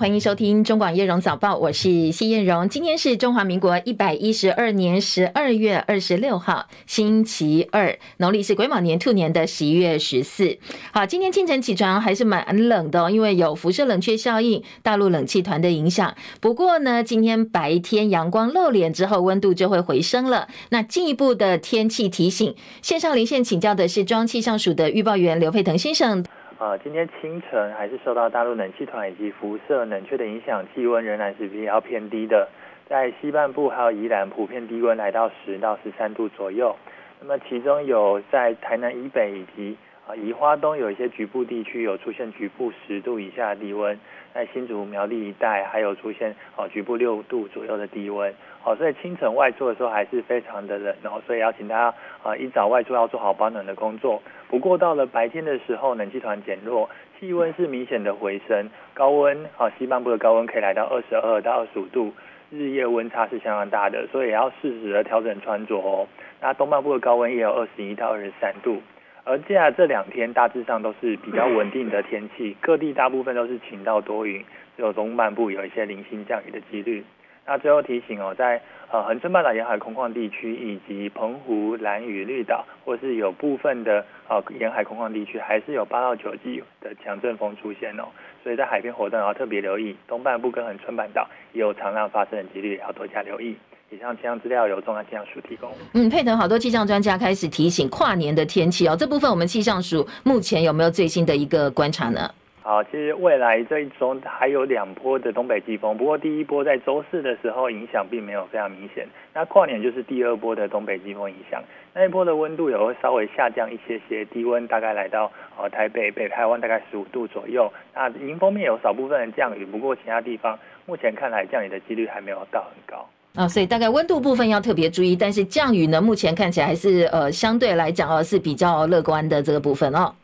欢迎收听中广叶荣早报，我是谢燕荣。今天是中华民国一百一十二年十二月二十六号，星期二，农历是癸卯年兔年的十一月十四。好，今天清晨起床还是蛮冷的哦，因为有辐射冷却效应、大陆冷气团的影响。不过呢，今天白天阳光露脸之后，温度就会回升了。那进一步的天气提醒，线上连线请教的是中央气象署的预报员刘佩腾先生。呃，今天清晨还是受到大陆冷气团以及辐射冷却的影响，气温仍然是比较偏低的。在西半部还有宜兰，普遍低温来到十到十三度左右。那么其中有在台南以北以及啊宜花东有一些局部地区有出现局部十度以下的低温，在新竹苗栗一带还有出现哦局部六度左右的低温。好，所以清晨外出的时候还是非常的冷，然后所以要请大家啊一早外出要做好保暖的工作。不过到了白天的时候，冷气团减弱，气温是明显的回升，高温啊西半部的高温可以来到二十二到二十五度，日夜温差是相当大的，所以也要适时的调整穿着哦。那东半部的高温也有二十一到二十三度，而接下来这两天大致上都是比较稳定的天气，各地大部分都是晴到多云，只有东半部有一些零星降雨的几率。那最后提醒哦，在呃恒春半岛沿海空旷地区，以及澎湖、兰屿、绿岛，或是有部分的呃沿海空旷地区，还是有八到九级的强阵风出现哦。所以在海边活动要特别留意，东半部跟恒春半岛也有长浪发生的几率，也要多加留意。以上气象资料由中央气象署提供。嗯，佩腾，好多气象专家开始提醒跨年的天气哦，这部分我们气象署目前有没有最新的一个观察呢？好，其实未来这一周还有两波的东北季风，不过第一波在周四的时候影响并没有非常明显。那跨年就是第二波的东北季风影响，那一波的温度也会稍微下降一些些，低温大概来到呃台北、北台湾大概十五度左右。那迎风面有少部分的降雨，不过其他地方目前看来降雨的几率还没有到很高啊，所以大概温度部分要特别注意，但是降雨呢，目前看起来还是呃相对来讲哦是比较乐观的这个部分哦。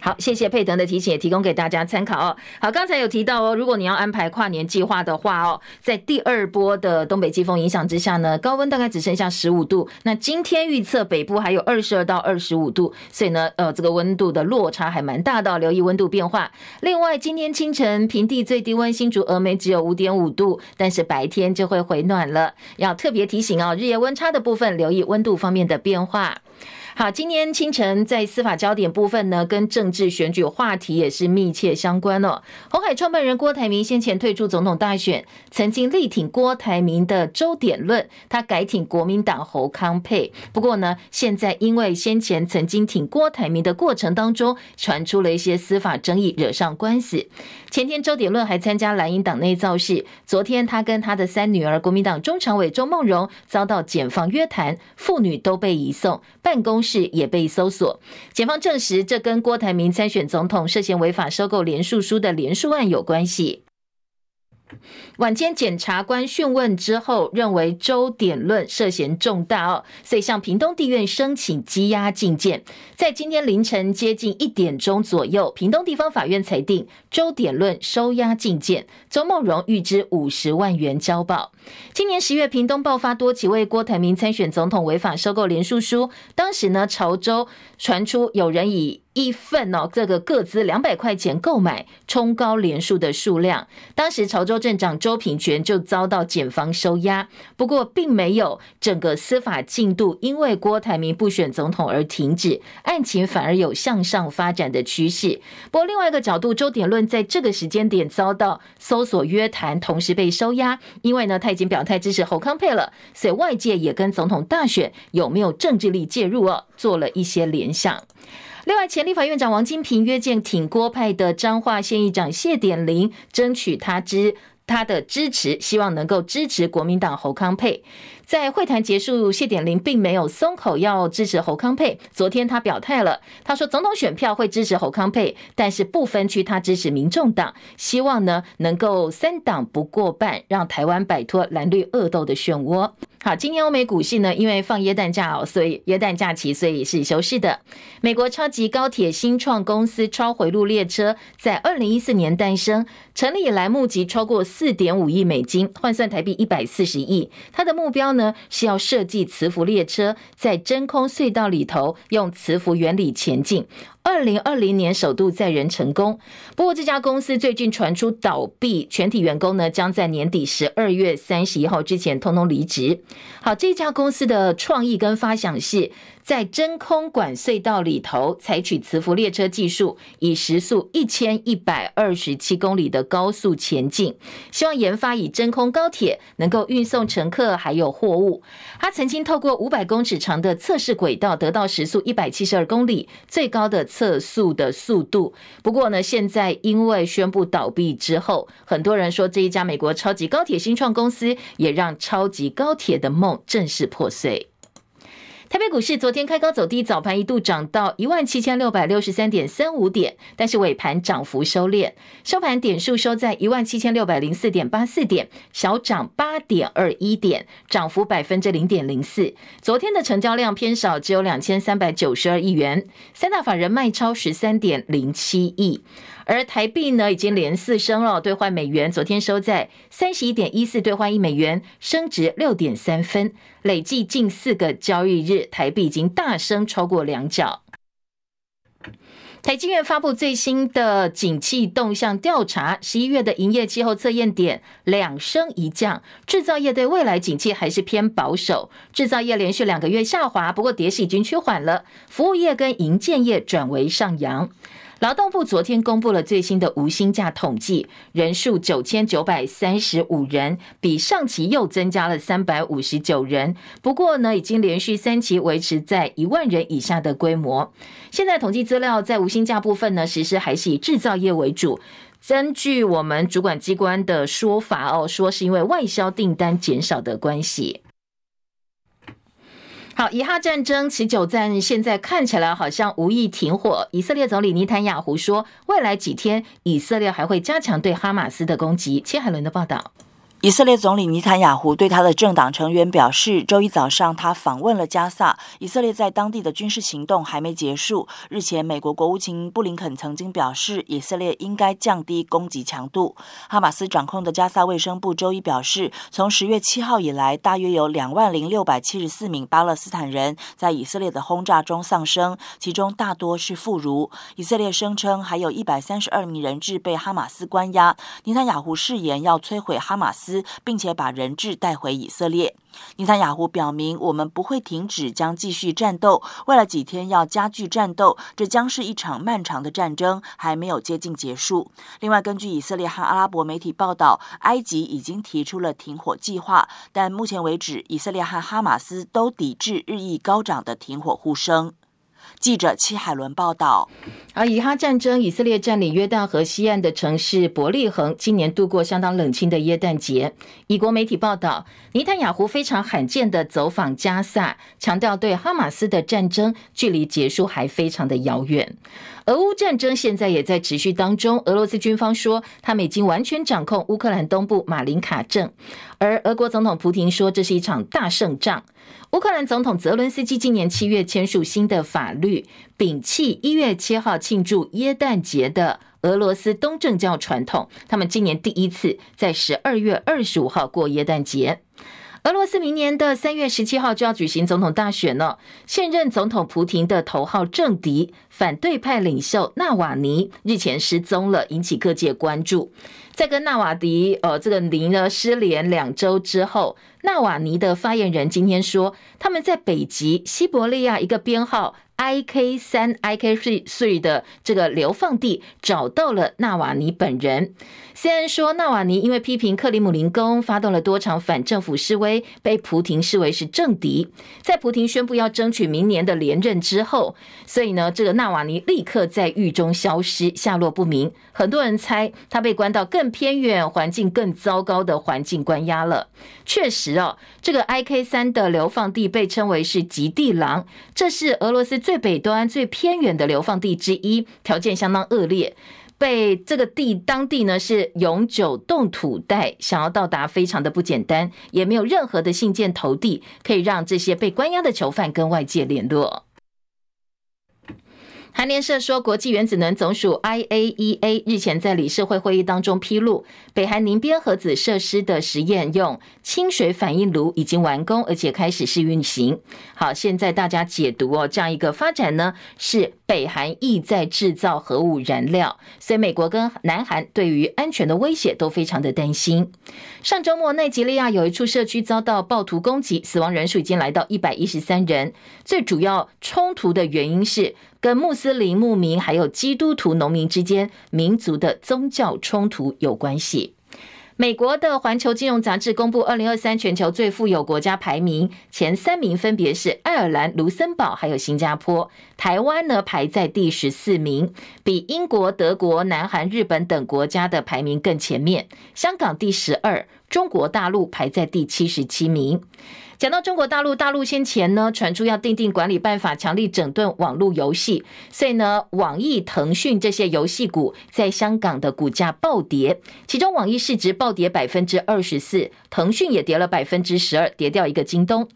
好，谢谢佩腾的提醒，也提供给大家参考哦。好，刚才有提到哦，如果你要安排跨年计划的话哦，在第二波的东北季风影响之下呢，高温大概只剩下十五度。那今天预测北部还有二十二到二十五度，所以呢，呃，这个温度的落差还蛮大的，留意温度变化。另外，今天清晨平地最低温新竹峨眉只有五点五度，但是白天就会回暖了，要特别提醒哦，日夜温差的部分，留意温度方面的变化。好，今天清晨在司法焦点部分呢，跟政治选举话题也是密切相关哦。红海创办人郭台铭先前退出总统大选，曾经力挺郭台铭的周点论，他改挺国民党侯康沛。不过呢，现在因为先前曾经挺郭台铭的过程当中，传出了一些司法争议，惹上官司。前天周点论还参加蓝营党内造势，昨天他跟他的三女儿，国民党中常委周梦蓉遭到检方约谈，父女都被移送办公。是也被搜索，检方证实这跟郭台铭参选总统涉嫌违法收购连署书的连署案有关系。晚间检察官讯问之后，认为周点论涉嫌重大哦，所以向屏东地院申请羁押禁见。在今天凌晨接近一点钟左右，屏东地方法院裁定周点论收押禁见，周梦蓉预支五十万元交保。今年十月，屏东爆发多起为郭台铭参选总统违法收购连署书，当时呢，潮州传出有人以一份哦，这个各资两百块钱购买，冲高连数的数量。当时潮州镇长周品权就遭到检方收押，不过并没有整个司法进度，因为郭台铭不选总统而停止，案情反而有向上发展的趋势。不过另外一个角度，周点论在这个时间点遭到搜索约谈，同时被收押，因为呢他已经表态支持侯康佩了，所以外界也跟总统大选有没有政治力介入哦，做了一些联想。另外，前立法院长王金平约见挺郭派的彰化县议长谢点林，争取他支他的支持，希望能够支持国民党侯康沛。在会谈结束，谢点林并没有松口要支持侯康沛。昨天他表态了，他说总统选票会支持侯康沛，但是不分区他支持民众党，希望呢能够三党不过半，让台湾摆脱蓝绿恶斗的漩涡。好，今天欧美股市呢，因为放耶诞假哦，所以耶诞假期，所以是休市的。美国超级高铁新创公司超回路列车在二零一四年诞生，成立以来募集超过四点五亿美金，换算台币一百四十亿。它的目标呢是要设计磁浮列车在真空隧道里头用磁浮原理前进。二零二零年首度载人成功。不过这家公司最近传出倒闭，全体员工呢将在年底十二月三十一号之前通通离职。好，这家公司的创意跟发想是。在真空管隧道里头，采取磁浮列车技术，以时速一千一百二十七公里的高速前进，希望研发以真空高铁能够运送乘客还有货物。他曾经透过五百公尺长的测试轨道，得到时速一百七十二公里最高的测速的速度。不过呢，现在因为宣布倒闭之后，很多人说这一家美国超级高铁新创公司，也让超级高铁的梦正式破碎。台北股市昨天开高走低，早盘一度涨到一万七千六百六十三点三五点，但是尾盘涨幅收敛，收盘点数收在一万七千六百零四点八四点，小涨八点二一点，涨幅百分之零点零四。昨天的成交量偏少，只有两千三百九十二亿元，三大法人卖超十三点零七亿。而台币呢，已经连四升了，兑换美元，昨天收在三十一点一四兑换一美元，升值六点三分，累计近四个交易日，台币已经大升超过两角。台积院发布最新的景气动向调查，十一月的营业气候测验点两升一降，制造业对未来景气还是偏保守，制造业连续两个月下滑，不过跌势已经趋缓了，服务业跟营建业转为上扬。劳动部昨天公布了最新的无薪假统计，人数九千九百三十五人，比上期又增加了三百五十九人。不过呢，已经连续三期维持在一万人以下的规模。现在统计资料，在无薪假部分呢，其实还是以制造业为主。根据我们主管机关的说法哦，说是因为外销订单减少的关系。好，以哈战争持久战现在看起来好像无意停火。以色列总理尼坦雅胡说，未来几天以色列还会加强对哈马斯的攻击。切海伦的报道。以色列总理尼坦雅胡对他的政党成员表示，周一早上他访问了加萨，以色列在当地的军事行动还没结束。日前，美国国务卿布林肯曾经表示，以色列应该降低攻击强度。哈马斯掌控的加萨卫生部周一表示，从十月七号以来，大约有两万零六百七十四名巴勒斯坦人在以色列的轰炸中丧生，其中大多是妇孺。以色列声称还有一百三十二名人质被哈马斯关押。尼坦雅胡誓言要摧毁哈马斯。并且把人质带回以色列。尼坦雅胡表明，我们不会停止，将继续战斗。未来几天要加剧战斗，这将是一场漫长的战争，还没有接近结束。另外，根据以色列和阿拉伯媒体报道，埃及已经提出了停火计划，但目前为止，以色列和哈马斯都抵制日益高涨的停火呼声。记者戚海伦报道。而以哈战争，以色列占领约旦河西岸的城市伯利恒，今年度过相当冷清的耶诞节。以国媒体报道，尼坦雅胡非常罕见的走访加萨，强调对哈马斯的战争距离结束还非常的遥远。俄乌战争现在也在持续当中，俄罗斯军方说他们已经完全掌控乌克兰东部马林卡镇，而俄国总统普廷说这是一场大胜仗。乌克兰总统泽伦斯基今年七月签署新的法律，摒弃一月七号庆祝耶诞节的俄罗斯东正教传统。他们今年第一次在十二月二十五号过耶诞节。俄罗斯明年的三月十七号就要举行总统大选了。现任总统普廷的头号政敌、反对派领袖纳瓦尼日前失踪了，引起各界关注。在跟纳瓦迪呃这个尼呢失联两周之后，纳瓦尼的发言人今天说，他们在北极西伯利亚一个编号 IK 三 IK 四的这个流放地找到了纳瓦尼本人。虽然说纳瓦尼因为批评克里姆林宫，发动了多场反政府示威，被普廷视为是政敌。在普廷宣布要争取明年的连任之后，所以呢，这个纳瓦尼立刻在狱中消失，下落不明。很多人猜他被关到更偏远、环境更糟糕的环境关押了。确实哦，这个 IK 三的流放地被称为是极地狼，这是俄罗斯最北端、最偏远的流放地之一，条件相当恶劣。被这个地当地呢是永久冻土带，想要到达非常的不简单，也没有任何的信件投递，可以让这些被关押的囚犯跟外界联络。韩联社说，国际原子能总署 IAEA 日前在理事会会议当中披露，北韩宁边核子设施的实验用清水反应炉已经完工，而且开始试运行。好，现在大家解读哦，这样一个发展呢，是北韩意在制造核武燃料，所以美国跟南韩对于安全的威胁都非常的担心。上周末，奈及利亚有一处社区遭到暴徒攻击，死亡人数已经来到一百一十三人。最主要冲突的原因是跟穆斯林牧民还有基督徒农民之间民族的宗教冲突有关系。美国的《环球金融杂志》公布二零二三全球最富有国家排名，前三名分别是爱尔兰、卢森堡还有新加坡。台湾呢排在第十四名，比英国、德国、南韩、日本等国家的排名更前面。香港第十二，中国大陆排在第七十七名。讲到中国大陆，大陆先前呢传出要订定管理办法，强力整顿网络游戏，所以呢，网易、腾讯这些游戏股在香港的股价暴跌，其中网易市值暴跌百分之二十四，腾讯也跌了百分之十二，跌掉一个京东。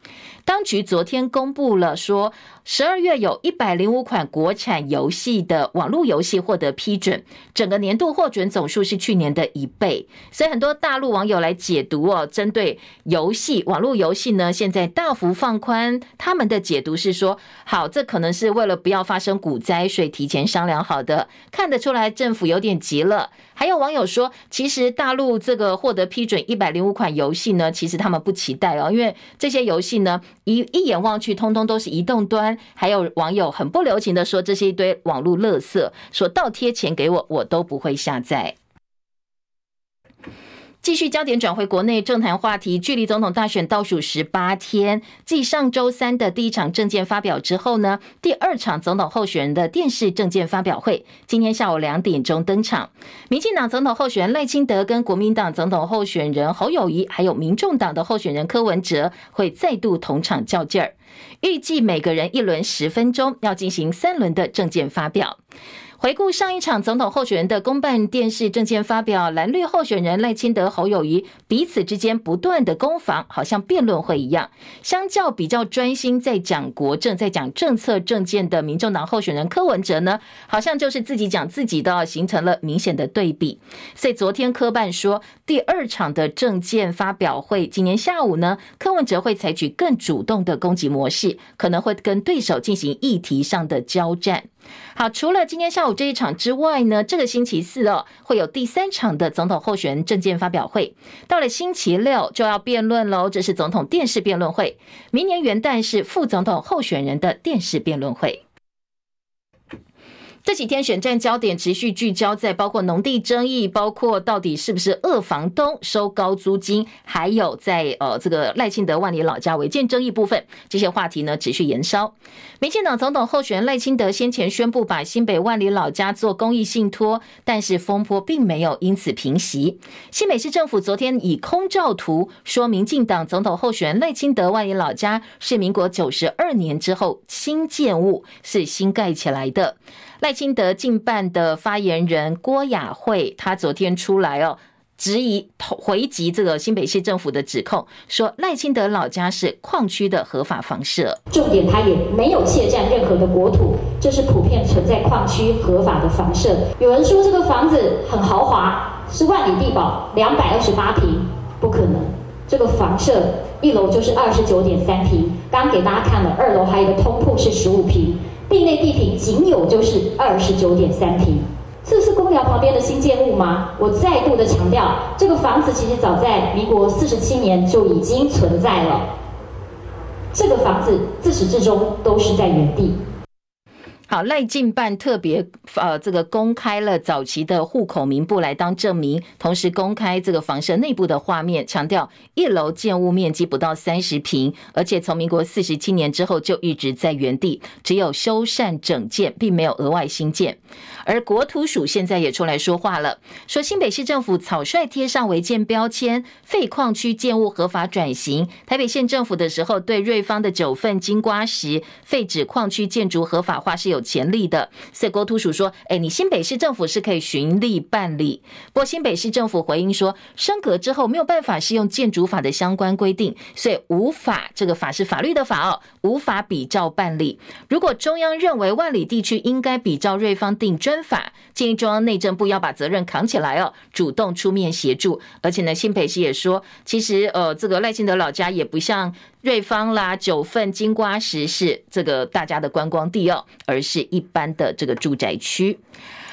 当局昨天公布了说，十二月有一百零五款国产游戏的网络游戏获得批准，整个年度获准总数是去年的一倍。所以很多大陆网友来解读哦，针对游戏网络游戏呢，现在大幅放宽，他们的解读是说，好，这可能是为了不要发生股灾，所以提前商量好的。看得出来政府有点急了。还有网友说，其实大陆这个获得批准一百零五款游戏呢，其实他们不期待哦，因为这些游戏呢。一一眼望去，通通都是移动端。还有网友很不留情的说，这是一堆网络垃圾，说倒贴钱给我，我都不会下载。继续焦点转回国内政坛话题，距离总统大选倒数十八天，继上周三的第一场政见发表之后呢，第二场总统候选人的电视政见发表会今天下午两点钟登场。民进党总统候选人赖清德跟国民党总统候选人侯友谊，还有民众党的候选人柯文哲会再度同场较劲儿。预计每个人一轮十分钟，要进行三轮的政见发表。回顾上一场总统候选人的公办电视政见发表，蓝绿候选人赖清德、侯友谊彼此之间不断的攻防，好像辩论会一样。相较比较专心在讲国政、在讲政策政见的民众党候选人柯文哲呢，好像就是自己讲自己的，形成了明显的对比。所以昨天柯办说，第二场的政见发表会，今年下午呢，柯文哲会采取更主动的攻击模模式，可能会跟对手进行议题上的交战。好，除了今天下午这一场之外呢，这个星期四哦，会有第三场的总统候选人证件发表会。到了星期六就要辩论喽，这是总统电视辩论会。明年元旦是副总统候选人的电视辩论会。这几天选战焦点持续聚焦在包括农地争议，包括到底是不是恶房东收高租金，还有在呃这个赖清德万里老家违建争议部分，这些话题呢持续延烧。民进党总统候选人赖清德先前宣布把新北万里老家做公益信托，但是风波并没有因此平息。新北市政府昨天以空照图说，民进党总统候选人赖清德万里老家是民国九十二年之后新建物，是新盖起来的。赖清德竞办的发言人郭雅慧，他昨天出来哦，质疑回击这个新北市政府的指控，说赖清德老家是矿区的合法房舍，重点他也没有窃占任何的国土，这是普遍存在矿区合法的房舍。有人说这个房子很豪华，是万里地堡，两百二十八平，不可能，这个房舍一楼就是二十九点三平，刚给大家看了，二楼还有一个通铺是十五平。地内地坪仅有就是二十九点三平，这是公寮旁边的新建物吗？我再度的强调，这个房子其实早在民国四十七年就已经存在了，这个房子自始至终都是在原地。好，赖进办特别呃，这个公开了早期的户口名簿来当证明，同时公开这个房舍内部的画面，强调一楼建物面积不到三十坪，而且从民国四十七年之后就一直在原地，只有修缮整建，并没有额外新建。而国土署现在也出来说话了，说新北市政府草率贴上违建标签，废矿区建物合法转型。台北县政府的时候对瑞芳的九份金瓜石废止矿区建筑合法化是有。有潜力的，所以国土署说：“哎，你新北市政府是可以循例办理。”不过新北市政府回应说，升格之后没有办法适用建筑法的相关规定，所以无法这个法是法律的法哦，无法比照办理。如果中央认为万里地区应该比照瑞芳定专法，建议中央内政部要把责任扛起来哦，主动出面协助。而且呢，新北市也说，其实呃，这个赖清德老家也不像瑞芳啦、九份、金瓜石是这个大家的观光地哦，而是一般的这个住宅区。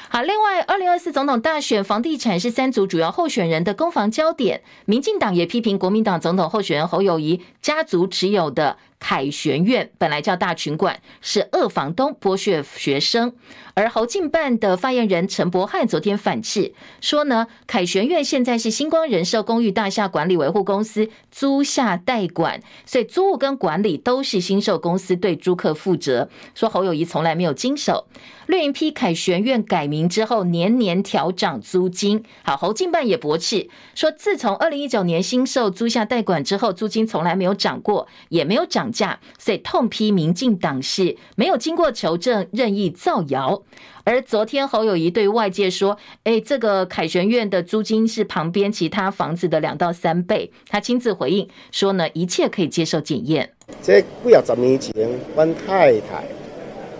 好，另外，二零二四总统大选，房地产是三组主要候选人的攻防焦点。民进党也批评国民党总统候选人侯友谊家族持有的凯旋苑本来叫大群馆，是恶房东剥削学生。而侯进办的发言人陈柏翰昨天反斥说呢，凯旋苑现在是星光人寿公寓大厦管理维护公司租下代管，所以租务跟管理都是新售公司对租客负责。说侯友谊从来没有经手。绿营批凯旋苑改名之后年年调涨租金，好，侯进办也驳斥说，自从二零一九年新售租下代管之后，租金从来没有涨过，也没有涨价，所以痛批民进党是没有经过求证任意造谣。而昨天侯友宜对外界说：“哎，这个凯旋苑的租金是旁边其他房子的两到三倍。”他亲自回应说：“呢，一切可以接受检验。”这不要十年前，阮太太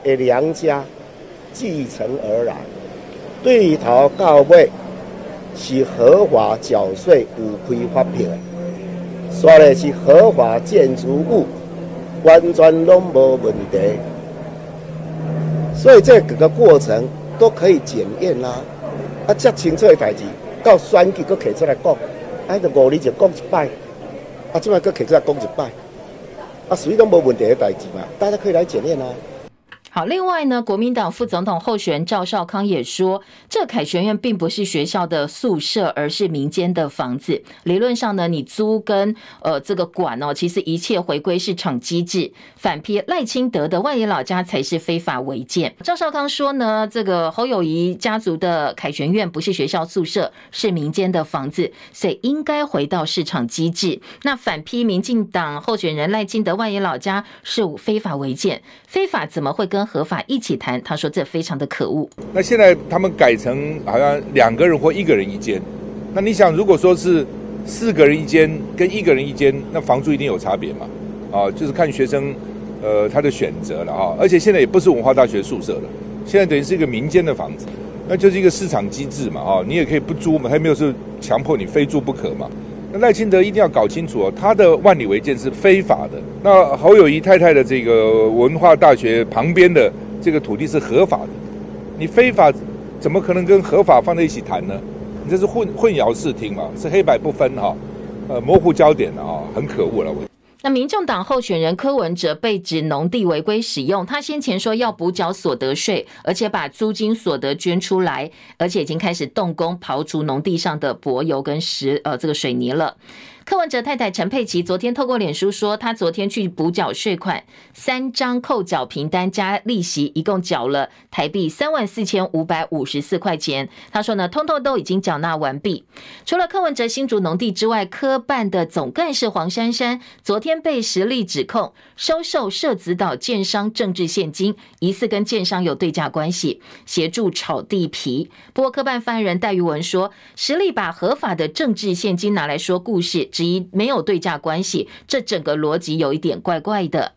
的娘家继承而来，对头到尾是合法缴税、有开发票的，说的是合法建筑物，完全拢无问题。所以这个过程都可以检验啦，啊，这清楚的代志，到选举搁提出来讲，啊，就五年就讲一摆，啊，这摆搁提出来讲一摆，啊，谁都没问题的代志嘛，大家可以来检验啦。好，另外呢，国民党副总统候选人赵少康也说，这凯旋苑并不是学校的宿舍，而是民间的房子。理论上呢，你租跟呃这个管哦，其实一切回归市场机制。反批赖清德的万野老家才是非法违建。赵少康说呢，这个侯友谊家族的凯旋苑不是学校宿舍，是民间的房子，所以应该回到市场机制。那反批民进党候选人赖清德万野老家是非法违建，非法怎么会跟合法一起谈，他说这非常的可恶。那现在他们改成好像两个人或一个人一间，那你想，如果说是四个人一间跟一个人一间，那房租一定有差别嘛？啊，就是看学生呃他的选择了啊。而且现在也不是文化大学宿舍了，现在等于是一个民间的房子，那就是一个市场机制嘛啊，你也可以不租嘛，他没有说强迫你非租不可嘛。赖清德一定要搞清楚哦，他的万里违建是非法的。那侯友谊太太的这个文化大学旁边的这个土地是合法的，你非法怎么可能跟合法放在一起谈呢？你这是混混淆视听嘛，是黑白不分哈，呃，模糊焦点的啊，很可恶了我。那民众党候选人柯文哲被指农地违规使用，他先前说要补缴所得税，而且把租金所得捐出来，而且已经开始动工刨除农地上的柏油跟石呃这个水泥了。柯文哲太太陈佩琪昨天透过脸书说，她昨天去补缴税款，三张扣缴凭单加利息，一共缴了台币三万四千五百五十四块钱。她说呢，通通都已经缴纳完毕。除了柯文哲新竹农地之外，科办的总干事黄珊珊昨天被实力指控收受社子岛建商政治献金，疑似跟建商有对价关系，协助炒地皮。不过科办发言人戴玉文说，实力把合法的政治献金拿来说故事。之一没有对价关系，这整个逻辑有一点怪怪的。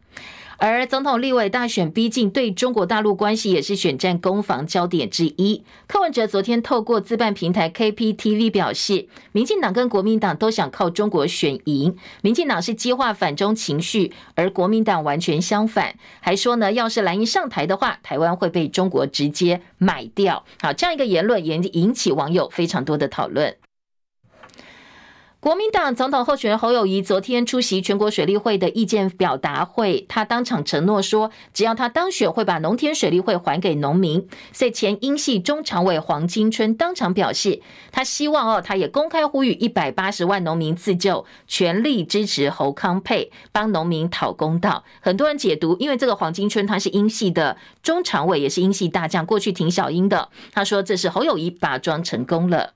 而总统立委大选逼近，对中国大陆关系也是选战攻防焦点之一。柯文哲昨天透过自办平台 KPTV 表示，民进党跟国民党都想靠中国选赢，民进党是激化反中情绪，而国民党完全相反。还说呢，要是蓝营上台的话，台湾会被中国直接买掉。好，这样一个言论也引起网友非常多的讨论。国民党总统候选人侯友谊昨天出席全国水利会的意见表达会，他当场承诺说，只要他当选，会把农田水利会还给农民。所以前英系中常委黄金春当场表示，他希望哦，他也公开呼吁一百八十万农民自救，全力支持侯康沛，帮农民讨公道。很多人解读，因为这个黄金春他是英系的中常委，也是英系大将，过去挺小英的。他说这是侯友谊把庄成功了。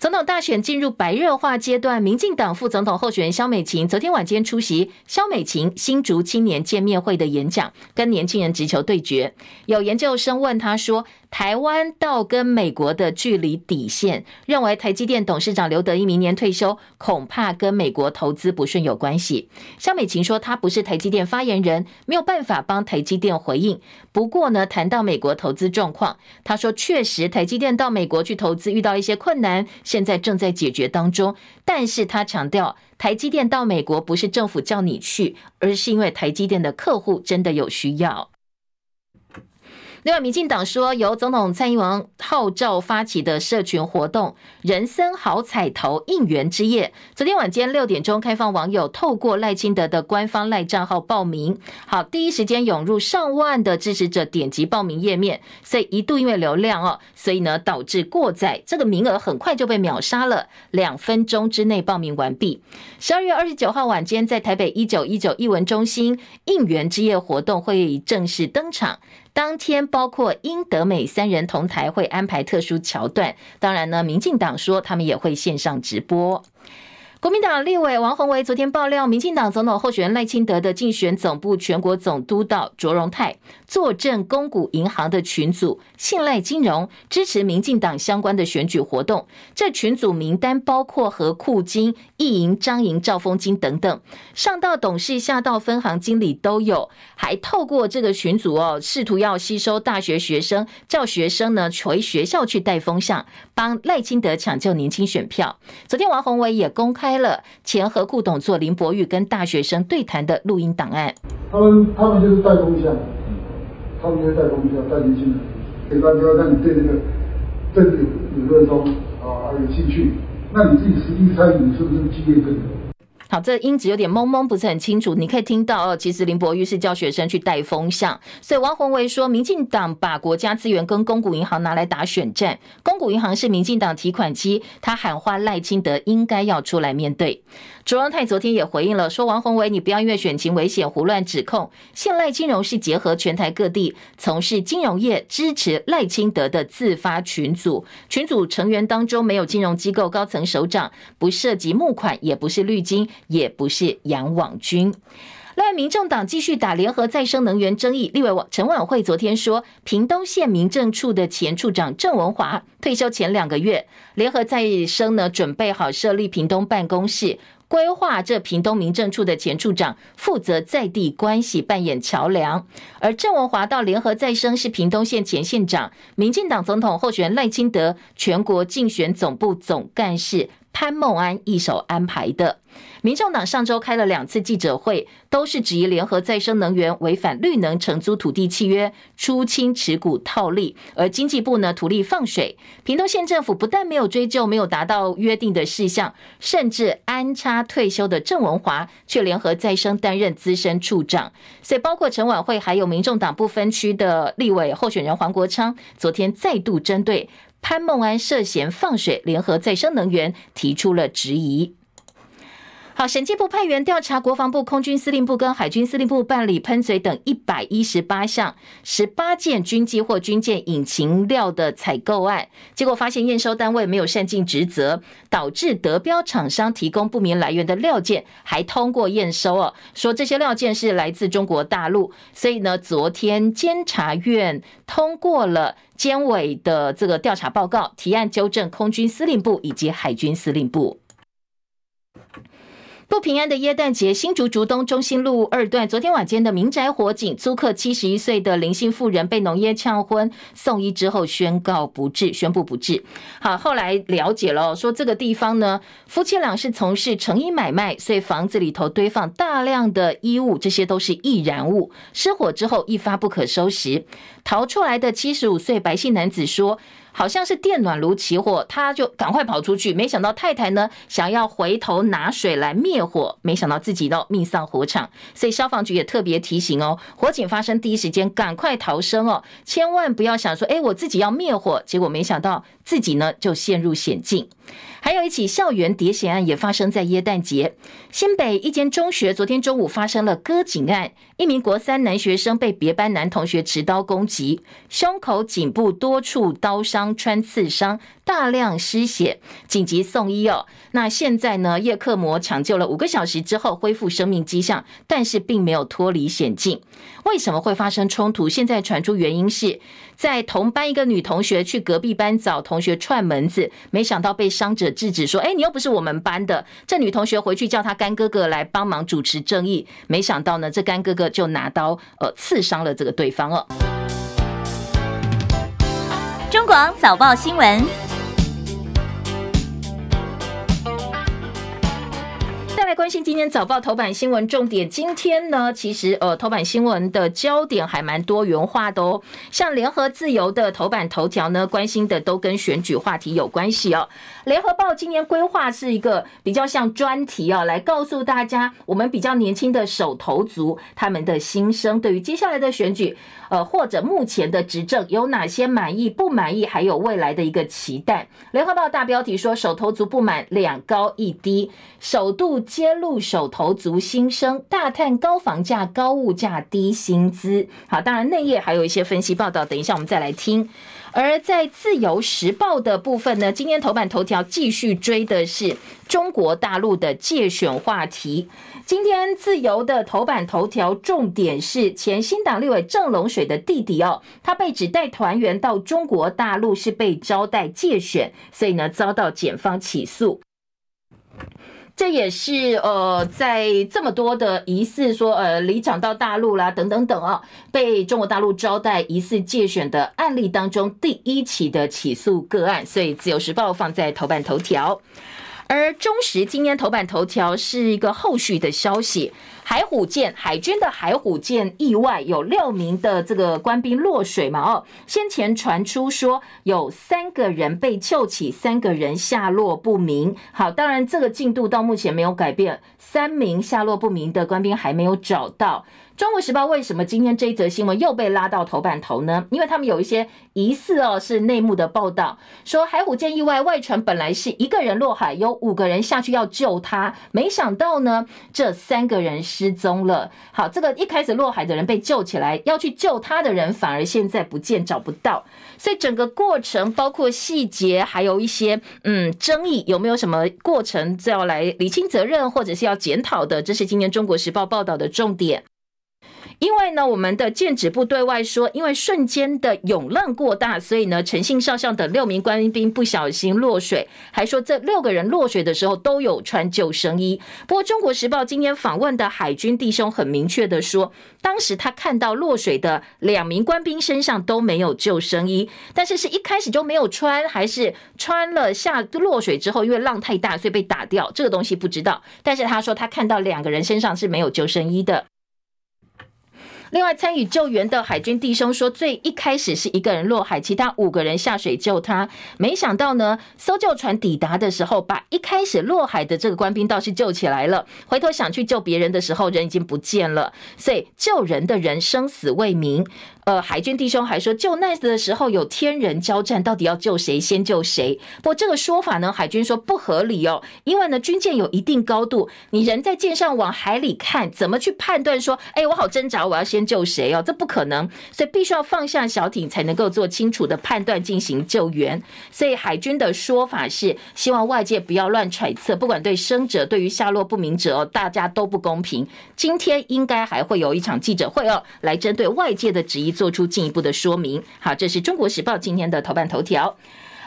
总统大选进入白热化阶段，民进党副总统候选人萧美琴昨天晚间出席萧美琴新竹青年见面会的演讲，跟年轻人直球对决。有研究生问他说：“台湾到跟美国的距离底线，认为台积电董事长刘德一明年退休，恐怕跟美国投资不顺有关系。”萧美琴说：“他不是台积电发言人，没有办法帮台积电回应。不过呢，谈到美国投资状况，他说确实台积电到美国去投资遇到一些困难。”现在正在解决当中。但是他强调，台积电到美国不是政府叫你去，而是因为台积电的客户真的有需要。另外，民进党说，由总统蔡英文号召发起的社群活动“人生好彩头应援之夜”，昨天晚间六点钟开放网友透过赖清德的官方赖账号报名。好，第一时间涌入上万的支持者点击报名页面，所以一度因为流量哦，所以呢导致过载，这个名额很快就被秒杀了，两分钟之内报名完毕。十二月二十九号晚间，在台北一九一九艺文中心应援之夜活动会正式登场。当天，包括英德美三人同台会安排特殊桥段。当然呢，民进党说他们也会线上直播。国民党立委王鸿薇昨天爆料，民进党总统候选人赖清德的竞选总部全国总督导卓荣泰坐镇公股银行的群组，信赖金融支持民进党相关的选举活动。这群组名单包括和库金、一银、张银、兆丰金等等，上到董事，下到分行经理都有。还透过这个群组哦，试图要吸收大学学生，叫学生呢回学校去带风向，帮赖清德抢救年轻选票。昨天王鸿薇也公开。开了钱和顾董做林博玉跟大学生对谈的录音档案。他们他们就是带风向，他们就是带风向，带进去的。给大家让你对这个政治理论中啊，有兴趣，那你自己实际参与，你是不是经验更多？好，这音质有点蒙蒙，不是很清楚。你可以听到哦，其实林柏玉是叫学生去带风向，所以王宏维说，民进党把国家资源跟公股银行拿来打选战，公股银行是民进党提款机，他喊话赖清德应该要出来面对。卓荣泰昨天也回应了，说王鸿薇，你不要因为选情危险胡乱指控。信赖金融是结合全台各地从事金融业支持赖清德的自发群组，群组成员当中没有金融机构高层首长，不涉及募款，也不是绿金，也不是杨网军。另外，民众党继续打联合再生能源争议。立委陈琬惠昨天说，屏东县民政处的前处长郑文华退休前两个月，联合再生呢准备好设立屏东办公室。规划这屏东民政处的前处长负责在地关系，扮演桥梁，而郑文华到联合再生是屏东县前县长，民进党总统候选赖清德全国竞选总部总干事潘孟安一手安排的。民众党上周开了两次记者会，都是质疑联合再生能源违反绿能承租土地契约，出清持股套利。而经济部呢，图利放水。屏东县政府不但没有追究，没有达到约定的事项，甚至安插退休的郑文华，却联合再生担任资深处长。所以，包括陈琬惠，还有民众党不分区的立委候选人黄国昌，昨天再度针对潘孟安涉嫌放水联合再生能源提出了质疑。好，审计部派员调查国防部、空军司令部跟海军司令部办理喷嘴等一百一十八项、十八件军机或军舰引擎料的采购案，结果发现验收单位没有善尽职责，导致得标厂商提供不明来源的料件还通过验收哦，说这些料件是来自中国大陆，所以呢，昨天监察院通过了监委的这个调查报告，提案纠正空军司令部以及海军司令部。不平安的耶诞节，新竹竹东中心路二段，昨天晚间的民宅火警，租客七十一岁的林姓妇人被浓烟呛昏，送医之后宣告不治，宣布不治。好，后来了解了，说这个地方呢，夫妻俩是从事成衣买卖，所以房子里头堆放大量的衣物，这些都是易燃物，失火之后一发不可收拾。逃出来的七十五岁白姓男子说。好像是电暖炉起火，他就赶快跑出去，没想到太太呢想要回头拿水来灭火，没想到自己都命丧火场，所以消防局也特别提醒哦，火警发生第一时间赶快逃生哦，千万不要想说，哎，我自己要灭火，结果没想到自己呢就陷入险境。还有一起校园喋血案也发生在耶诞节，新北一间中学昨天中午发生了割颈案，一名国三男学生被别班男同学持刀攻击，胸口、颈部多处刀伤、穿刺伤，大量失血，紧急送医哦。那现在呢，叶克膜抢救了五个小时之后恢复生命迹象，但是并没有脱离险境。为什么会发生冲突？现在传出原因是在同班一个女同学去隔壁班找同学串门子，没想到被伤者制止，说：“哎，你又不是我们班的。”这女同学回去叫她干哥哥来帮忙主持正义，没想到呢，这干哥哥就拿刀呃刺伤了这个对方哦。中广早报新闻。来关心今天早报头版新闻重点。今天呢，其实呃，头版新闻的焦点还蛮多元化的哦。像联合自由的头版头条呢，关心的都跟选举话题有关系哦。联合报今年规划是一个比较像专题啊，来告诉大家我们比较年轻的手头族他们的心声，对于接下来的选举，呃，或者目前的执政有哪些满意、不满意，还有未来的一个期待。联合报大标题说，手头族不满两高一低，首度揭露手头族心声，大叹高房价、高物价、低薪资。好，当然内页还有一些分析报道，等一下我们再来听。而在自由时报的部分呢，今天头版头条继续追的是中国大陆的介选话题。今天自由的头版头条重点是前新党立委郑龙水的弟弟哦，他被指带团员到中国大陆是被招待借选，所以呢遭到检方起诉。这也是呃，在这么多的疑似说呃离场到大陆啦等等等啊，被中国大陆招待疑似借选的案例当中第一起的起诉个案，所以自由时报放在头版头条。而中时今天头版头条是一个后续的消息，海虎舰海军的海虎舰意外有六名的这个官兵落水嘛？哦，先前传出说有三个人被救起，三个人下落不明。好，当然这个进度到目前没有改变，三名下落不明的官兵还没有找到。中国时报为什么今天这一则新闻又被拉到头版头呢？因为他们有一些疑似哦是内幕的报道，说海虎舰意外外传本来是一个人落海，有五个人下去要救他，没想到呢这三个人失踪了。好，这个一开始落海的人被救起来，要去救他的人反而现在不见找不到，所以整个过程包括细节还有一些嗯争议，有没有什么过程要来理清责任或者是要检讨的？这是今年中国时报报道的重点。因为呢，我们的舰指部对外说，因为瞬间的涌浪过大，所以呢，陈姓少校等六名官兵不小心落水，还说这六个人落水的时候都有穿救生衣。不过，《中国时报》今天访问的海军弟兄很明确的说，当时他看到落水的两名官兵身上都没有救生衣，但是是一开始就没有穿，还是穿了下落水之后，因为浪太大，所以被打掉，这个东西不知道。但是他说他看到两个人身上是没有救生衣的。另外，参与救援的海军弟兄说，最一开始是一个人落海，其他五个人下水救他。没想到呢，搜救船抵达的时候，把一开始落海的这个官兵倒是救起来了。回头想去救别人的时候，人已经不见了。所以救人的人生死未明。呃，海军弟兄还说，救难的时候有天人交战，到底要救谁先救谁？不过这个说法呢，海军说不合理哦，因为呢，军舰有一定高度，你人在舰上往海里看，怎么去判断说，哎，我好挣扎，我要先救谁哦？这不可能，所以必须要放下小艇才能够做清楚的判断，进行救援。所以海军的说法是，希望外界不要乱揣测，不管对生者，对于下落不明者哦，大家都不公平。今天应该还会有一场记者会哦，来针对外界的质疑。做出进一步的说明。好，这是中国时报今天的头版头条。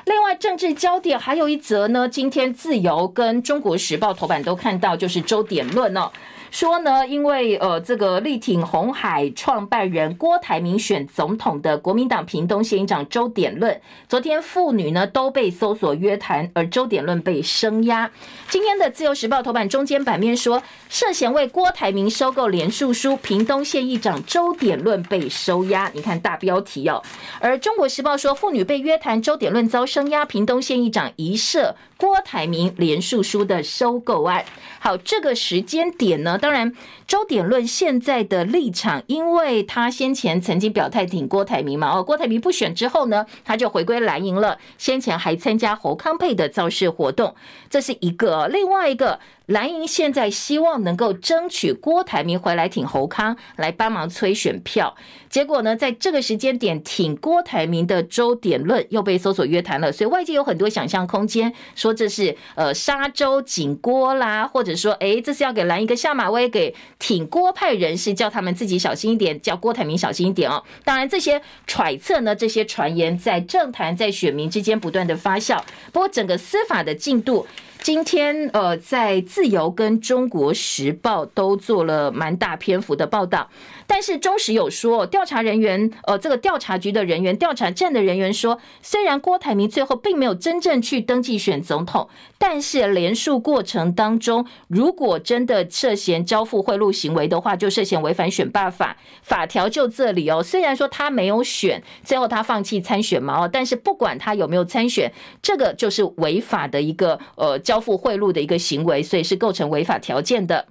另外，政治焦点还有一则呢，今天自由跟中国时报头版都看到，就是周点论哦。说呢，因为呃，这个力挺红海创办人郭台铭选总统的国民党屏东县议长周点论，昨天妇女呢都被搜索约谈，而周点论被声押。今天的自由时报头版中间版面说，涉嫌为郭台铭收购连署书，屏东县议长周点论被收押。你看大标题哦。而中国时报说，妇女被约谈，周点论遭声压，屏东县议长一社郭台铭连署书的收购案。好，这个时间点呢？当然，周点论现在的立场，因为他先前曾经表态挺郭台铭嘛，哦，郭台铭不选之后呢，他就回归蓝营了。先前还参加侯康配的造势活动，这是一个。另外一个。蓝营现在希望能够争取郭台铭回来挺侯康，来帮忙催选票。结果呢，在这个时间点挺郭台铭的周点论又被搜索约谈了，所以外界有很多想象空间，说这是呃杀周警郭啦，或者说诶这是要给蓝一个下马威，给挺郭派人士叫他们自己小心一点，叫郭台铭小心一点哦。当然这些揣测呢，这些传言在政坛在选民之间不断的发酵。不过整个司法的进度。今天呃，在自由跟中国时报都做了蛮大篇幅的报道。但是中时有说，调查人员，呃，这个调查局的人员、调查站的人员说，虽然郭台铭最后并没有真正去登记选总统，但是连署过程当中，如果真的涉嫌交付贿赂行为的话，就涉嫌违反选罢法法条。就这里哦，虽然说他没有选，最后他放弃参选嘛哦，但是不管他有没有参选，这个就是违法的一个呃交付贿赂的一个行为，所以是构成违法条件的。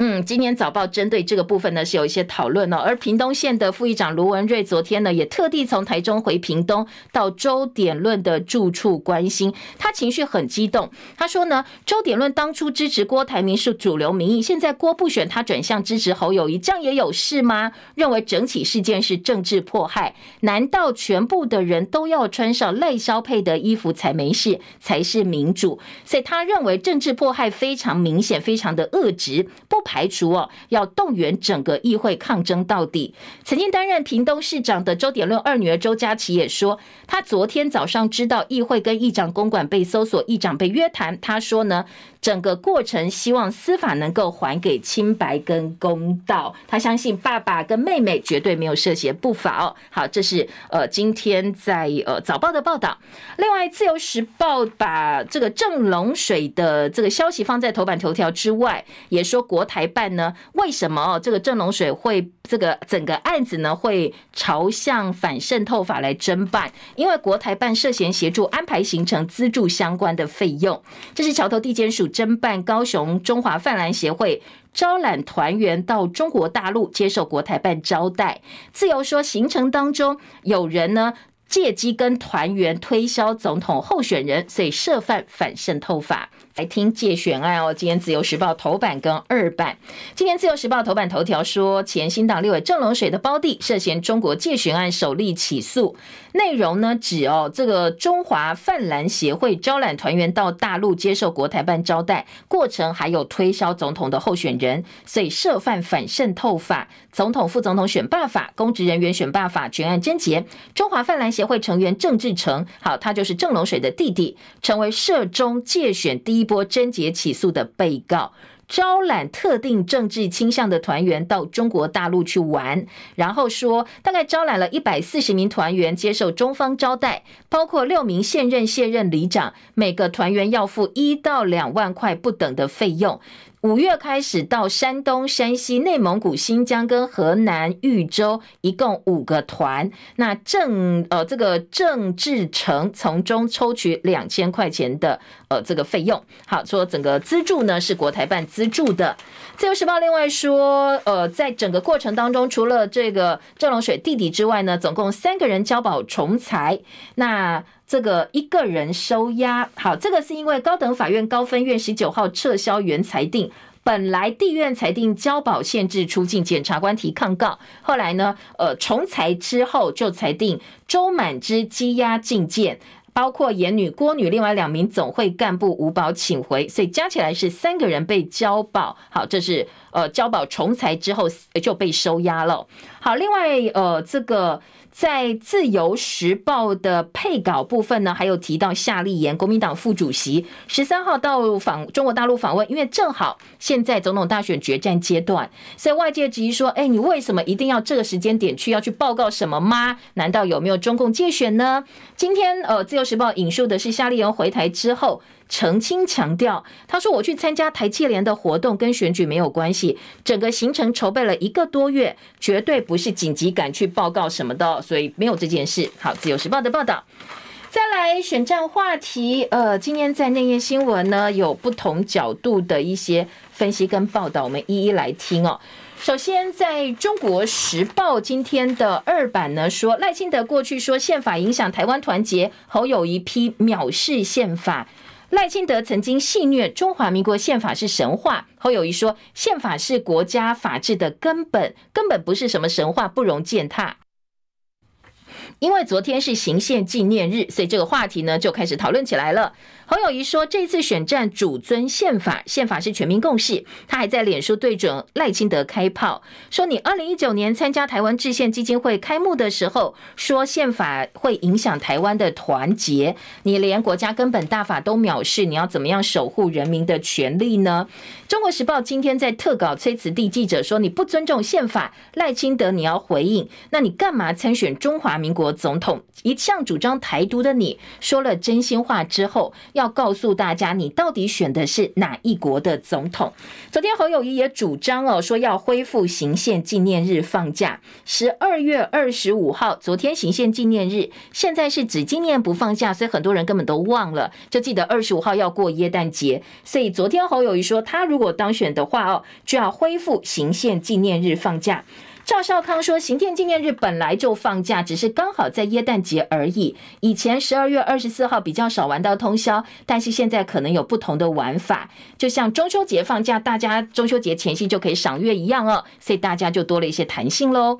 嗯，今年早报针对这个部分呢是有一些讨论哦，而屏东县的副议长卢文瑞昨天呢也特地从台中回屏东到周点论的住处关心，他情绪很激动，他说呢，周点论当初支持郭台铭是主流民意，现在郭不选他转向支持侯友谊，这样也有事吗？认为整起事件是政治迫害，难道全部的人都要穿上赖萧配的衣服才没事，才是民主？所以他认为政治迫害非常明显，非常的恶质，不。排除哦，要动员整个议会抗争到底。曾经担任屏东市长的周典论二女儿周佳琪也说，她昨天早上知道议会跟议长公馆被搜索，议长被约谈。她说呢，整个过程希望司法能够还给清白跟公道。他相信爸爸跟妹妹绝对没有涉嫌不法哦。好，这是呃今天在呃早报的报道。另外，自由时报把这个郑龙水的这个消息放在头版头条之外，也说国台。办呢？为什么哦？这个郑龙水会这个整个案子呢会朝向反渗透法来侦办？因为国台办涉嫌协助安排行程、资助相关的费用。这是桥头地检署侦办高雄中华泛蓝协会招揽团员到中国大陆接受国台办招待。自由说行程当中有人呢借机跟团员推销总统候选人，所以涉犯反渗透法。来听介选案哦，今天自由时报头版跟二版。今天自由时报头版头条说，前新党立委郑龙水的胞弟涉嫌中国介选案首例起诉，内容呢指哦，这个中华泛蓝协会招揽团员到大陆接受国台办招待，过程还有推销总统的候选人，所以涉犯反渗透法、总统副总统选罢法、公职人员选罢法全案侦结。中华泛蓝协会成员郑志成，好，他就是郑龙水的弟弟，成为涉中介选第一。波侦结起诉的被告，招揽特定政治倾向的团员到中国大陆去玩，然后说大概招揽了一百四十名团员接受中方招待，包括六名现任卸任里长，每个团员要付一到两万块不等的费用。五月开始到山东、山西、内蒙古、新疆跟河南豫州，一共五个团。那郑呃这个郑志成从中抽取两千块钱的呃这个费用。好，说整个资助呢是国台办资助的。自由时报另外说，呃，在整个过程当中，除了这个郑龙水弟弟之外呢，总共三个人交保重裁。那这个一个人收押，好，这个是因为高等法院高分院十九号撤销原裁定，本来地院裁定交保限制出境，检察官提抗告，后来呢，呃，重裁之后就裁定周满之羁押禁见，包括严女郭女另外两名总会干部无保请回，所以加起来是三个人被交保。好，这是呃交保重裁之后就被收押了。好，另外呃这个。在自由时报的配稿部分呢，还有提到夏立言，国民党副主席，十三号到访中国大陆访问，因为正好现在总统大选决战阶段，所以外界质疑说，哎，你为什么一定要这个时间点去要去报告什么吗？难道有没有中共介选呢？今天呃，自由时报引述的是夏立言回台之后。澄清强调，他说：“我去参加台气联的活动，跟选举没有关系。整个行程筹备了一个多月，绝对不是紧急赶去报告什么的，所以没有这件事。”好，《自由时报》的报道。再来选战话题，呃，今天在内页新闻呢，有不同角度的一些分析跟报道，我们一一来听哦。首先，在中国时报今天的二版呢，说赖清德过去说宪法影响台湾团结，侯友宜批藐视宪法。赖清德曾经戏谑中华民国宪法是神话，侯友谊说宪法是国家法治的根本，根本不是什么神话，不容践踏。因为昨天是行宪纪念日，所以这个话题呢就开始讨论起来了。侯友宜说，这次选战主尊宪法，宪法是全民共识。他还在脸书对准赖清德开炮，说你二零一九年参加台湾制宪基金会开幕的时候，说宪法会影响台湾的团结，你连国家根本大法都藐视，你要怎么样守护人民的权利呢？中国时报今天在特稿崔慈地记者说，你不尊重宪法，赖清德你要回应，那你干嘛参选中华民国总统？一向主张台独的你，说了真心话之后。要告诉大家，你到底选的是哪一国的总统？昨天侯友谊也主张哦，说要恢复行宪纪念日放假。十二月二十五号，昨天行宪纪念日，现在是指今年不放假，所以很多人根本都忘了，就记得二十五号要过耶诞节。所以昨天侯友谊说，他如如果当选的话哦，就要恢复行宪纪念日放假。赵少康说，行宪纪念日本来就放假，只是刚好在耶诞节而已。以前十二月二十四号比较少玩到通宵，但是现在可能有不同的玩法，就像中秋节放假，大家中秋节前夕就可以赏月一样哦，所以大家就多了一些弹性喽。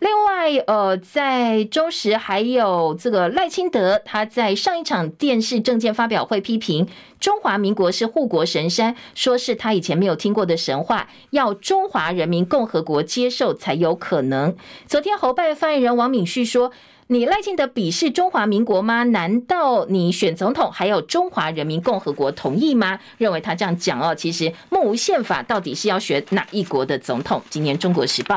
另外，呃，在中时还有这个赖清德，他在上一场电视政见发表会批评中华民国是护国神山，说是他以前没有听过的神话，要中华人民共和国接受才有可能。昨天侯拜发言人王敏旭说：“你赖清德鄙视中华民国吗？难道你选总统还有中华人民共和国同意吗？”认为他这样讲哦，其实目无宪法，到底是要选哪一国的总统？今年《中国时报》。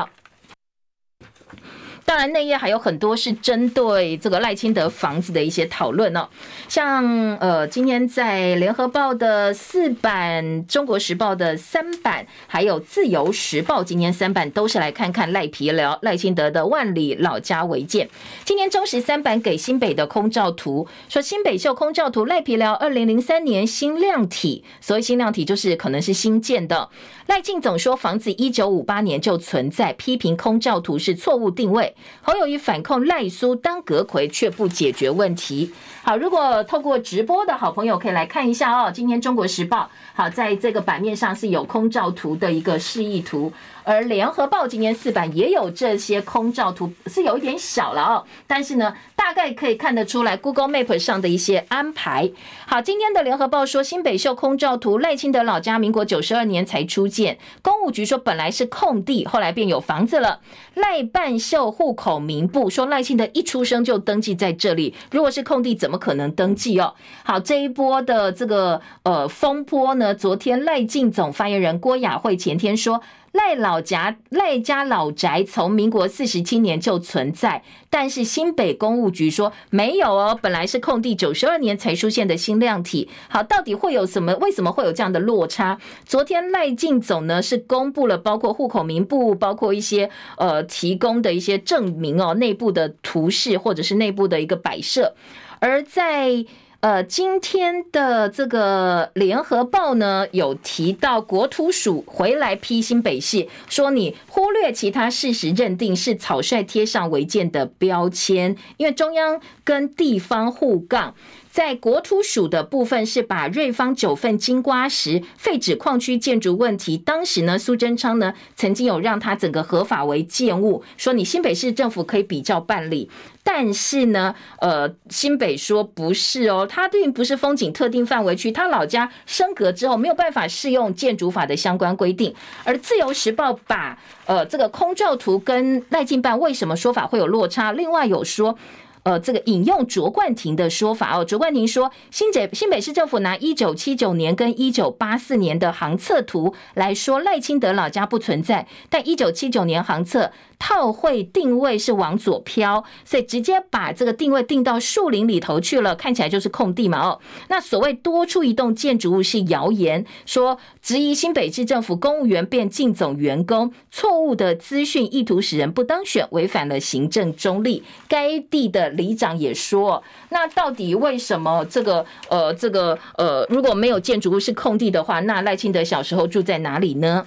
当然，内页还有很多是针对这个赖清德房子的一些讨论哦，像呃，今天在联合报的四版、中国时报的三版，还有自由时报今天三版都是来看看赖皮聊赖清德的万里老家违建。今年中时三版给新北的空照图，说新北秀空照图赖皮聊二零零三年新量体，所谓新量体就是可能是新建的。赖静总说房子一九五八年就存在，批评空照图是错误定位。侯友谊反控赖苏当阁魁却不解决问题。好，如果透过直播的好朋友可以来看一下哦。今天中国时报好在这个版面上是有空照图的一个示意图。而联合报今天四版也有这些空照图，是有一点小了哦，但是呢，大概可以看得出来 Google Map 上的一些安排。好，今天的联合报说新北秀空照图，赖清德老家民国九十二年才出建，公务局说本来是空地，后来便有房子了。赖半秀户口名簿说赖清德一出生就登记在这里，如果是空地，怎么可能登记哦？好，这一波的这个呃风波呢，昨天赖进总发言人郭雅慧前天说。赖老家赖家老宅从民国四十七年就存在，但是新北公务局说没有哦，本来是空地，九十二年才出现的新量体。好，到底会有什么？为什么会有这样的落差？昨天赖进总呢是公布了包括户口名簿，包括一些呃提供的一些证明哦，内部的图示或者是内部的一个摆设，而在。呃，今天的这个联合报呢，有提到国土署回来批新北市，说你忽略其他事实，认定是草率贴上违建的标签，因为中央跟地方互杠。在国土署的部分是把瑞芳九份金瓜石废纸矿区建筑问题，当时呢苏贞昌呢曾经有让他整个合法为建物，说你新北市政府可以比较办理，但是呢呃新北说不是哦，它并不是风景特定范围区，他老家升格之后没有办法适用建筑法的相关规定，而自由时报把呃这个空照图跟赖进办为什么说法会有落差，另外有说。呃，这个引用卓冠廷的说法哦，卓冠廷说，新北新北市政府拿一九七九年跟一九八四年的航测图来说赖清德老家不存在，但一九七九年航测套会定位是往左飘，所以直接把这个定位定到树林里头去了，看起来就是空地嘛哦。那所谓多出一栋建筑物是谣言，说质疑新北市政府公务员变进总员工，错误的资讯意图使人不当选，违反了行政中立。该地的。里长也说，那到底为什么这个呃这个呃如果没有建筑物是空地的话，那赖清德小时候住在哪里呢？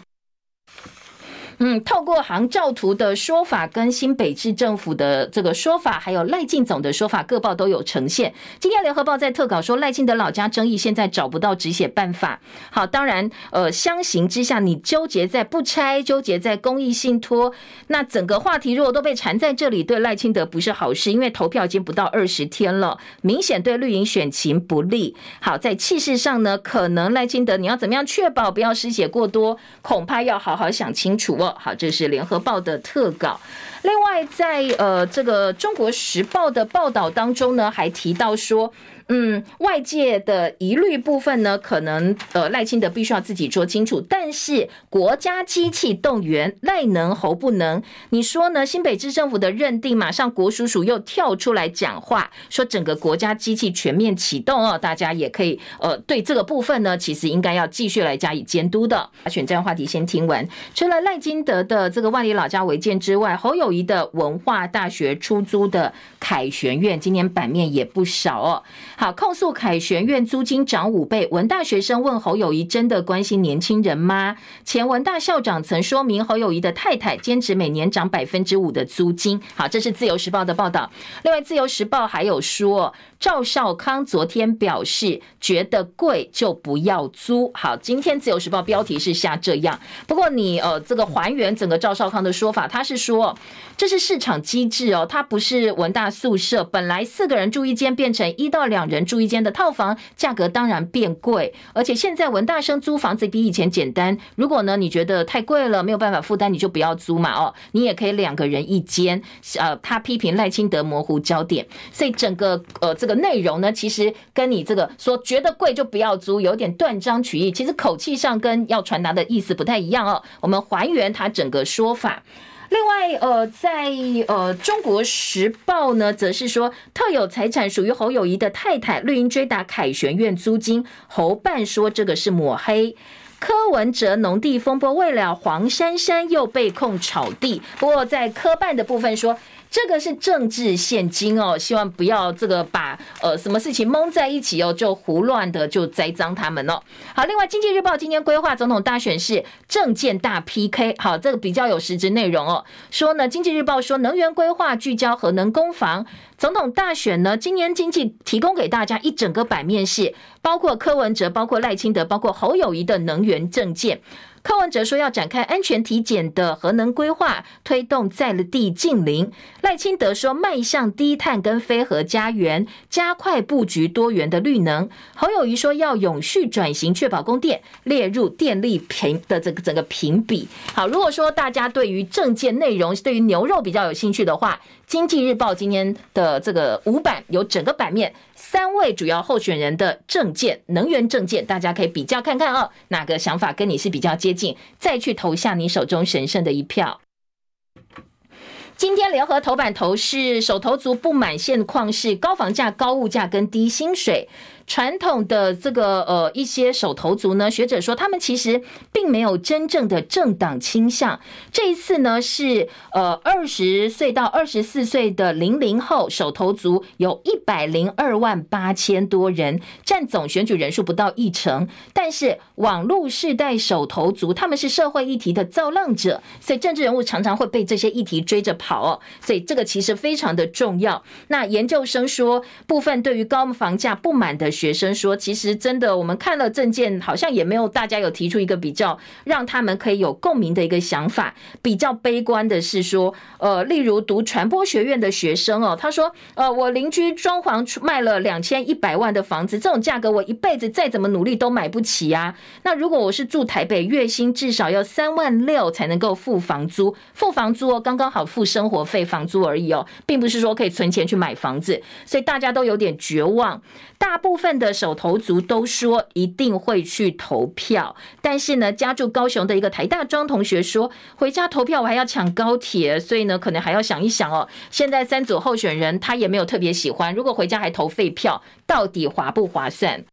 嗯，透过航照图的说法，跟新北市政府的这个说法，还有赖清总的说法，各报都有呈现。今天联合报在特稿说，赖清德老家争议现在找不到止血办法。好，当然，呃，相形之下，你纠结在不拆，纠结在公益信托，那整个话题如果都被缠在这里，对赖清德不是好事，因为投票已经不到二十天了，明显对绿营选情不利。好，在气势上呢，可能赖清德你要怎么样确保不要失血过多，恐怕要好好想清楚哦。好，这是联合报的特稿。另外，在呃这个中国时报的报道当中呢，还提到说。嗯，外界的疑虑部分呢，可能呃赖清德必须要自己说清楚。但是国家机器动员赖能侯不能？你说呢？新北市政府的认定，马上国叔叔又跳出来讲话，说整个国家机器全面启动哦，大家也可以呃对这个部分呢，其实应该要继续来加以监督的。选战话题先听完，除了赖清德的这个万里老家违建之外，侯友谊的文化大学出租的凯旋苑，今年版面也不少哦。好，控诉凯旋院租金涨五倍。文大学生问侯友谊：“真的关心年轻人吗？”前文大校长曾说明，侯友谊的太太坚持每年涨百分之五的租金。好，这是自由时报的报道。另外，自由时报还有说，赵少康昨天表示，觉得贵就不要租。好，今天自由时报标题是下这样。不过你呃，这个还原整个赵少康的说法，他是说这是市场机制哦，他不是文大宿舍，本来四个人住一间，变成一到两。人住一间的套房，价格当然变贵，而且现在文大生租房子比以前简单。如果呢，你觉得太贵了，没有办法负担，你就不要租嘛。哦，你也可以两个人一间。呃，他批评赖清德模糊焦点，所以整个呃这个内容呢，其实跟你这个说觉得贵就不要租，有点断章取义。其实口气上跟要传达的意思不太一样哦。我们还原他整个说法。另外，呃，在呃《中国时报》呢，则是说特有财产属于侯友谊的太太，绿营追打凯旋苑租金，侯办说这个是抹黑。柯文哲农地风波未了，黄珊珊又被控炒地，不过在柯办的部分说。这个是政治献金哦，希望不要这个把呃什么事情蒙在一起哦，就胡乱的就栽赃他们哦。好，另外《经济日报》今天规划总统大选是政见大 PK，好，这个比较有实质内容哦。说呢，《经济日报》说能源规划聚焦核能攻防，总统大选呢，今年经济提供给大家一整个版面是包括柯文哲、包括赖清德、包括侯友宜的能源政见。柯文哲说要展开安全体检的核能规划，推动在地近邻。赖清德说迈向低碳跟非核家园，加快布局多元的绿能。侯友宜说要永续转型，确保供电列入电力评的这个整个评比。好，如果说大家对于政见内容，对于牛肉比较有兴趣的话，经济日报今天的这个五版有整个版面，三位主要候选人的政见、能源政见，大家可以比较看看哦，哪个想法跟你是比较接近，再去投下你手中神圣的一票。今天联合头版头是手头足不满现况是高房价、高物价跟低薪水。传统的这个呃一些手头族呢，学者说他们其实并没有真正的政党倾向。这一次呢是呃二十岁到二十四岁的零零后手头族有一百零二万八千多人，占总选举人数不到一成。但是网络世代手头族他们是社会议题的造浪者，所以政治人物常常会被这些议题追着跑哦。所以这个其实非常的重要。那研究生说，部分对于高房价不满的。学生说：“其实真的，我们看了证件，好像也没有大家有提出一个比较让他们可以有共鸣的一个想法。比较悲观的是说，呃，例如读传播学院的学生哦，他说：呃，我邻居装潢卖了两千一百万的房子，这种价格我一辈子再怎么努力都买不起啊。那如果我是住台北，月薪至少要三万六才能够付房租，付房租哦，刚刚好付生活费、房租而已哦，并不是说可以存钱去买房子，所以大家都有点绝望。大部分。”的手头族都说一定会去投票，但是呢，家住高雄的一个台大庄同学说，回家投票我还要抢高铁，所以呢，可能还要想一想哦。现在三组候选人他也没有特别喜欢，如果回家还投废票，到底划不划算？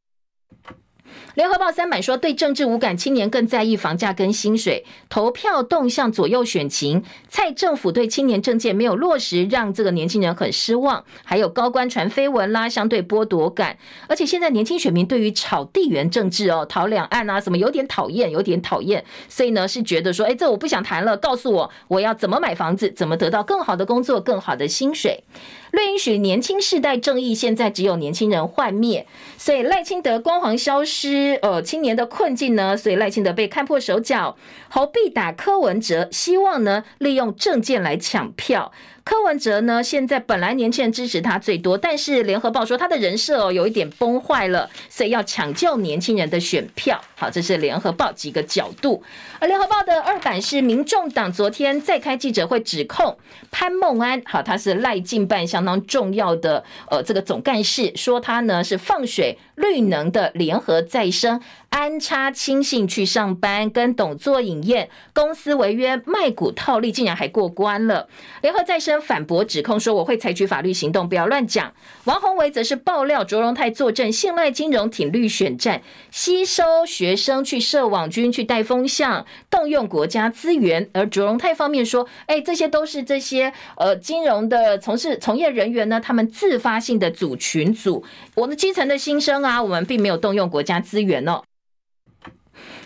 联合报三版说，对政治无感，青年更在意房价跟薪水，投票动向左右选情。蔡政府对青年政见没有落实，让这个年轻人很失望。还有高官传绯闻啦，相对剥夺感。而且现在年轻选民对于炒地缘政治哦，讨两岸啊什么有点讨厌，有点讨厌。所以呢，是觉得说，哎，这我不想谈了，告诉我我要怎么买房子，怎么得到更好的工作，更好的薪水。略允许年轻世代正义，现在只有年轻人幻灭，所以赖清德光环消失，呃，青年的困境呢？所以赖清德被看破手脚，侯必打柯文哲，希望呢利用政见来抢票。柯文哲呢，现在本来年轻人支持他最多，但是联合报说他的人设哦有一点崩坏了，所以要抢救年轻人的选票。好，这是联合报几个角度。而联合报的二版是民众党昨天再开记者会，指控潘孟安，好，他是赖进办相当重要的呃这个总干事，说他呢是放水绿能的联合再生。安插亲信去上班，跟董做饮宴，公司违约卖股套利，竟然还过关了。联合再生反驳指控说，我会采取法律行动，不要乱讲。王宏维则是爆料卓荣泰坐镇信赖金融挺绿选战，吸收学生去设网军，去带风向，动用国家资源。而卓荣泰方面说，哎，这些都是这些呃金融的从事从业人员呢，他们自发性的组群组，我们基层的心声啊，我们并没有动用国家资源哦。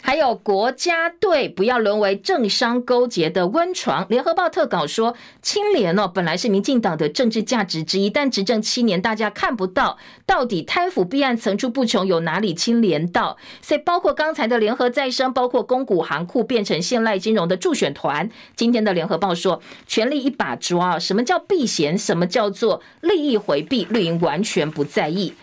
还有国家队不要沦为政商勾结的温床。联合报特稿说，清廉哦，本来是民进党的政治价值之一，但执政七年，大家看不到到底贪腐弊案层出不穷，有哪里清廉到？所以包括刚才的联合再生，包括公股行库变成信赖金融的助选团。今天的联合报说，权力一把抓，什么叫避嫌？什么叫做利益回避？绿营完全不在意。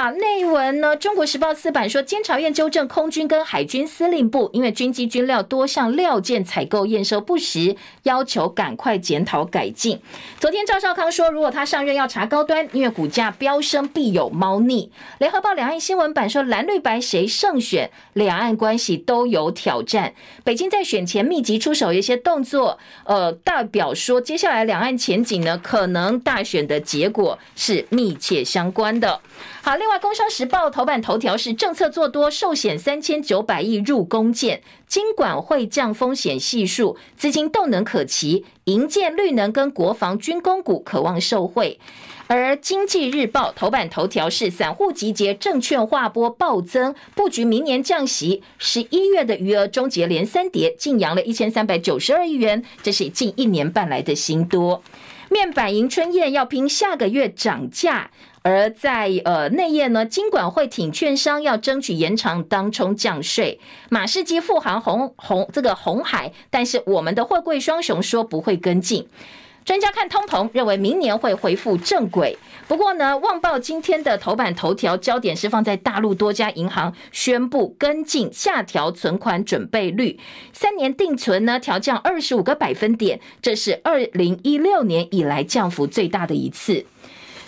好，内文呢？中国时报四版说，监察院纠正空军跟海军司令部，因为军机军料多项料件采购验收不实，要求赶快检讨改进。昨天赵少康说，如果他上任要查高端，因为股价飙升必有猫腻。联合报两岸新闻版说，蓝绿白谁胜选，两岸关系都有挑战。北京在选前密集出手一些动作，呃，代表说接下来两岸前景呢，可能大选的结果是密切相关的。好，另外，《工商时报》头版头条是政策做多，寿险三千九百亿入公建，金管会降风险系数，资金动能可期，银建绿能跟国防军工股可望受惠。而《经济日报》头版头条是散户集结，证券划拨暴增，布局明年降息。十一月的余额终结连三跌，净扬了一千三百九十二亿元，这是近一年半来的新多。面板迎春宴要拼下个月涨价。而在呃内页呢，金管会挺券商要争取延长当冲降税。马士基、富航、红红这个红海，但是我们的货柜双雄说不会跟进。专家看通膨，认为明年会恢复正轨。不过呢，《旺报》今天的头版头条焦点是放在大陆多家银行宣布跟进下调存款准备率，三年定存呢调降二十五个百分点，这是二零一六年以来降幅最大的一次。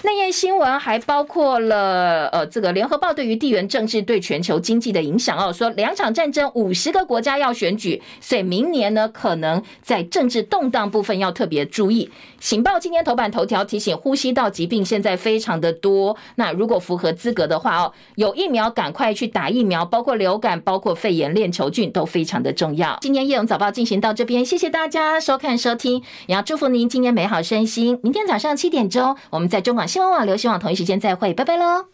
内页新闻还包括了，呃，这个联合报对于地缘政治对全球经济的影响哦，说两场战争，五十个国家要选举，所以明年呢，可能在政治动荡部分要特别注意。醒报今天头版头条提醒，呼吸道疾病现在非常的多，那如果符合资格的话哦，有疫苗赶快去打疫苗，包括流感，包括肺炎链球菌都非常的重要。今天叶咏早报进行到这边，谢谢大家收看收听，也要祝福您今天美好身心。明天早上七点钟，我们在中广。新闻网、流行网同一时间再会，拜拜喽。